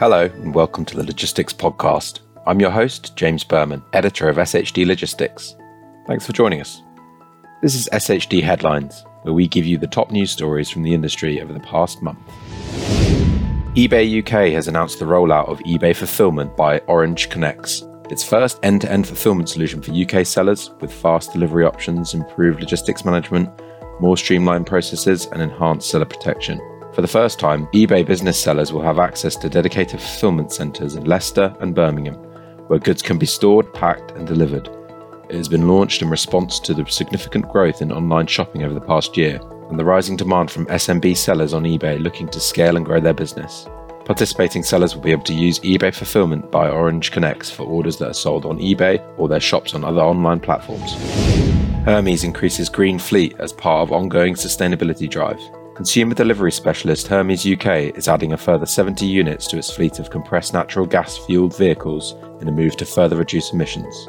Hello, and welcome to the Logistics Podcast. I'm your host, James Burman, editor of SHD Logistics. Thanks for joining us. This is SHD Headlines, where we give you the top news stories from the industry over the past month. eBay UK has announced the rollout of eBay Fulfillment by Orange Connex, its first end to end fulfillment solution for UK sellers with fast delivery options, improved logistics management, more streamlined processes, and enhanced seller protection. For the first time, eBay business sellers will have access to dedicated fulfillment centres in Leicester and Birmingham, where goods can be stored, packed, and delivered. It has been launched in response to the significant growth in online shopping over the past year and the rising demand from SMB sellers on eBay looking to scale and grow their business. Participating sellers will be able to use eBay Fulfillment by Orange Connex for orders that are sold on eBay or their shops on other online platforms. Hermes increases green fleet as part of ongoing sustainability drive. Consumer delivery specialist Hermes UK is adding a further 70 units to its fleet of compressed natural gas fueled vehicles in a move to further reduce emissions.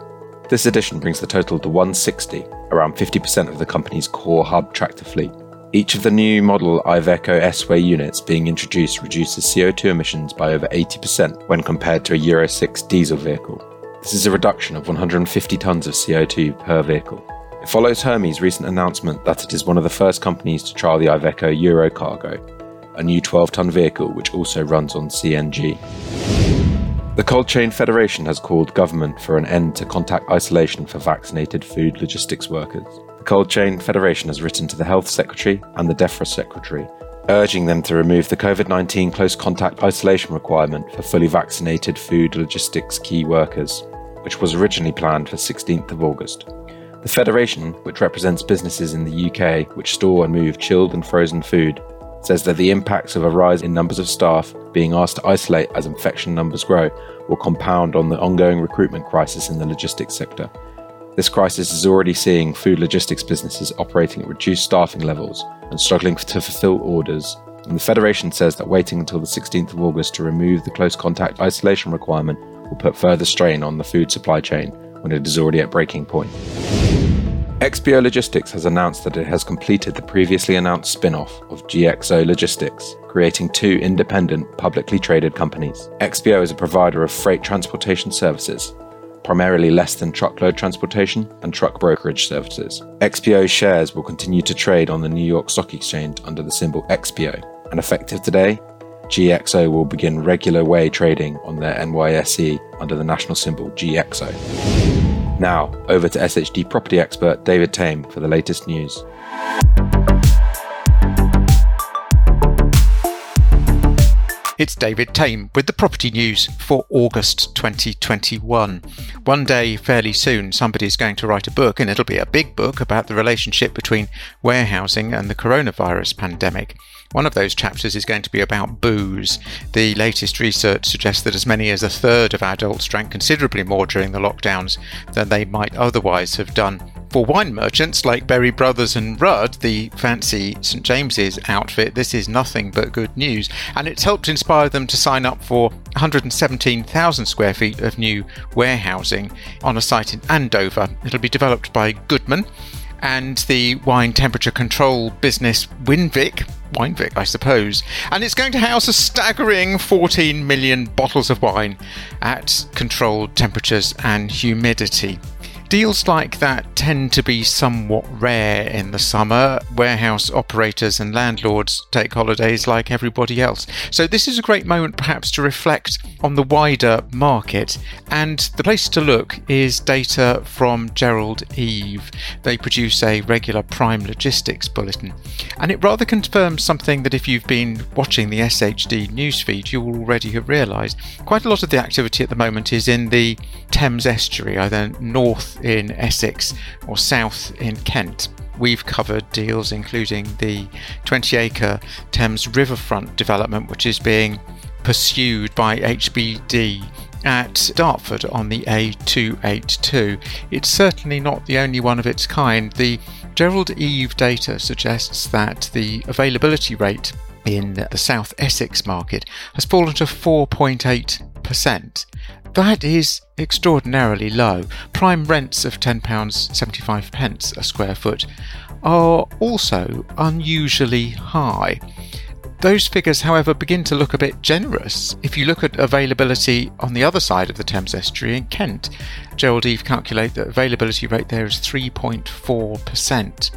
This addition brings the total to 160, around 50% of the company's core hub tractor fleet. Each of the new model Iveco S-Way units being introduced reduces CO2 emissions by over 80% when compared to a Euro 6 diesel vehicle. This is a reduction of 150 tonnes of CO2 per vehicle. It follows Hermes' recent announcement that it is one of the first companies to trial the Iveco Eurocargo, a new 12 tonne vehicle which also runs on CNG. The Cold Chain Federation has called government for an end to contact isolation for vaccinated food logistics workers. The Cold Chain Federation has written to the Health Secretary and the DEFRA Secretary, urging them to remove the COVID 19 close contact isolation requirement for fully vaccinated food logistics key workers, which was originally planned for 16th of August. The Federation, which represents businesses in the UK which store and move chilled and frozen food, says that the impacts of a rise in numbers of staff being asked to isolate as infection numbers grow will compound on the ongoing recruitment crisis in the logistics sector. This crisis is already seeing food logistics businesses operating at reduced staffing levels and struggling to fulfill orders. And the Federation says that waiting until the 16th of August to remove the close contact isolation requirement will put further strain on the food supply chain when it is already at breaking point. XPO Logistics has announced that it has completed the previously announced spin off of GXO Logistics, creating two independent, publicly traded companies. XPO is a provider of freight transportation services, primarily less than truckload transportation and truck brokerage services. XPO shares will continue to trade on the New York Stock Exchange under the symbol XPO, and effective today, GXO will begin regular way trading on their NYSE under the national symbol GXO. Now, over to SHD property expert David Thame for the latest news. It's David Thame with the property news for August 2021. One day, fairly soon, somebody's going to write a book, and it'll be a big book about the relationship between warehousing and the coronavirus pandemic. One of those chapters is going to be about booze. The latest research suggests that as many as a third of adults drank considerably more during the lockdowns than they might otherwise have done. For wine merchants like Berry Brothers and Rudd, the fancy St James's outfit, this is nothing but good news, and it's helped inspire them to sign up for 117,000 square feet of new warehousing on a site in Andover. It'll be developed by Goodman and the wine temperature control business Winvic Winevic, I suppose. And it's going to house a staggering 14 million bottles of wine at controlled temperatures and humidity. Deals like that tend to be somewhat rare in the summer. Warehouse operators and landlords take holidays like everybody else. So, this is a great moment perhaps to reflect on the wider market. And the place to look is data from Gerald Eve. They produce a regular prime logistics bulletin. And it rather confirms something that if you've been watching the SHD newsfeed, you will already have realised. Quite a lot of the activity at the moment is in the Thames estuary, either north in Essex or south in Kent. We've covered deals including the 20 acre Thames riverfront development, which is being pursued by HBD at Dartford on the A282. It's certainly not the only one of its kind. The Gerald Eve data suggests that the availability rate in the South Essex market has fallen to 4.8%. That is extraordinarily low. Prime rents of £10.75 pence a square foot are also unusually high. Those figures, however, begin to look a bit generous. If you look at availability on the other side of the Thames estuary in Kent, Gerald Eve calculate that availability rate there is 3.4%.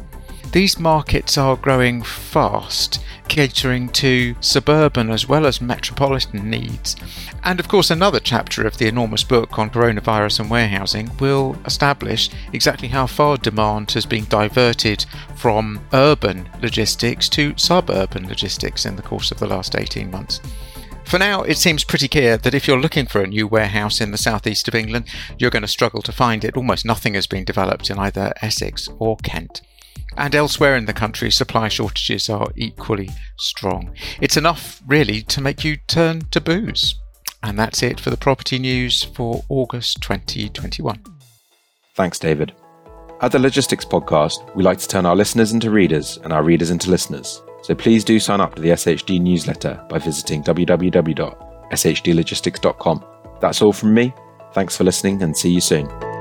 These markets are growing fast, catering to suburban as well as metropolitan needs. And of course, another chapter of the enormous book on coronavirus and warehousing will establish exactly how far demand has been diverted from urban logistics to suburban logistics in the course of the last 18 months. For now, it seems pretty clear that if you're looking for a new warehouse in the southeast of England, you're going to struggle to find it. Almost nothing has been developed in either Essex or Kent. And elsewhere in the country, supply shortages are equally strong. It's enough, really, to make you turn to booze. And that's it for the property news for August 2021. Thanks, David. At the Logistics Podcast, we like to turn our listeners into readers and our readers into listeners. So please do sign up to the SHD newsletter by visiting www.shdlogistics.com. That's all from me. Thanks for listening and see you soon.